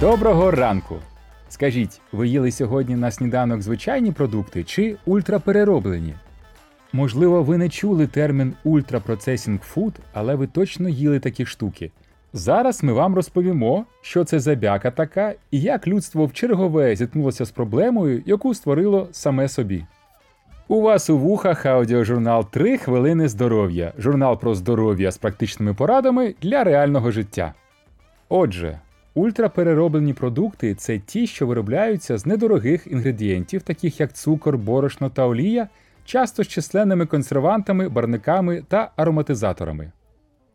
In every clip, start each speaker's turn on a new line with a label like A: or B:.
A: Доброго ранку! Скажіть, ви їли сьогодні на сніданок звичайні продукти чи ультраперероблені? Можливо, ви не чули термін ультрапроцесінг фуд, але ви точно їли такі штуки. Зараз ми вам розповімо, що це за бяка така і як людство в чергове зіткнулося з проблемою, яку створило саме собі. У вас у вухах аудіожурнал 3 хвилини здоров'я, журнал про здоров'я з практичними порадами для реального життя. Отже, ультраперероблені продукти це ті, що виробляються з недорогих інгредієнтів, таких як цукор, борошно та олія, часто з численними консервантами, барниками та ароматизаторами.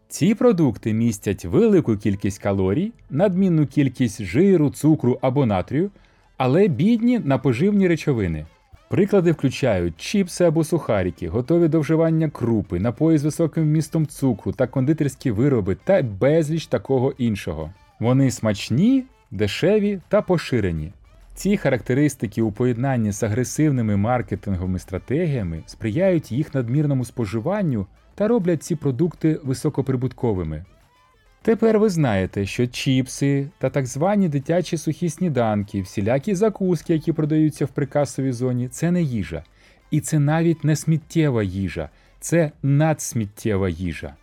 A: Ці продукти містять велику кількість калорій, надмінну кількість жиру, цукру або натрію, але бідні на поживні речовини. Приклади включають чіпси або сухарики, готові до вживання крупи, напої з високим вмістом цукру та кондитерські вироби та безліч такого іншого. Вони смачні, дешеві та поширені. Ці характеристики у поєднанні з агресивними маркетинговими стратегіями сприяють їх надмірному споживанню та роблять ці продукти високоприбутковими. Тепер ви знаєте, що чіпси та так звані дитячі сухі сніданки, всілякі закуски, які продаються в прикасовій зоні, це не їжа. І це навіть не сміттєва їжа, це надсміттєва їжа,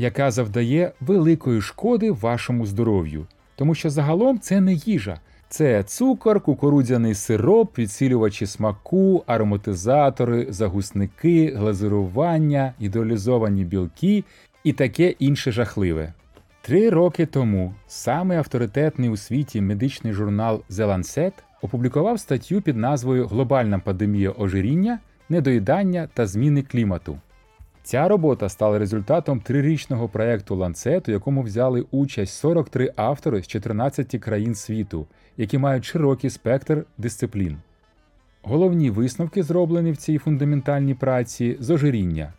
A: яка завдає великої шкоди вашому здоров'ю. Тому що загалом це не їжа, це цукор, кукурудзяний сироп, підсилювачі смаку, ароматизатори, загусники, глазурування, гідролізовані білки і таке інше жахливе. Три роки тому самий авторитетний у світі медичний журнал The Lancet опублікував статтю під назвою Глобальна пандемія ожиріння, недоїдання та зміни клімату. Ця робота стала результатом трирічного проєкту Lancet, у якому взяли участь 43 автори з 14 країн світу, які мають широкий спектр дисциплін. Головні висновки зроблені в цій фундаментальній праці з ожиріння.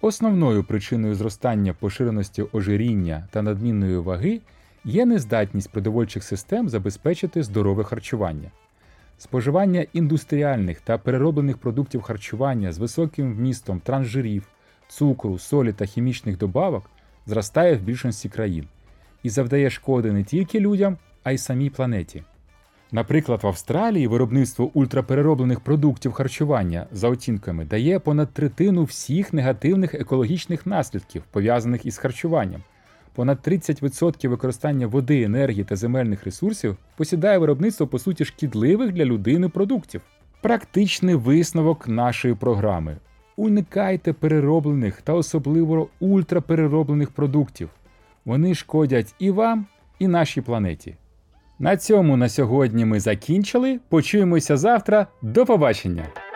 A: Основною причиною зростання поширеності ожиріння та надмінної ваги є нездатність продовольчих систем забезпечити здорове харчування. Споживання індустріальних та перероблених продуктів харчування з високим вмістом трансжирів, цукру, солі та хімічних добавок зростає в більшості країн і завдає шкоди не тільки людям, а й самій планеті. Наприклад, в Австралії виробництво ультраперероблених продуктів харчування за оцінками дає понад третину всіх негативних екологічних наслідків, пов'язаних із харчуванням. Понад 30% використання води, енергії та земельних ресурсів посідає виробництво по суті шкідливих для людини продуктів. Практичний висновок нашої програми: уникайте перероблених та особливо ультраперероблених продуктів. Вони шкодять і вам, і нашій планеті. На цьому на сьогодні ми закінчили. Почуємося завтра. До побачення!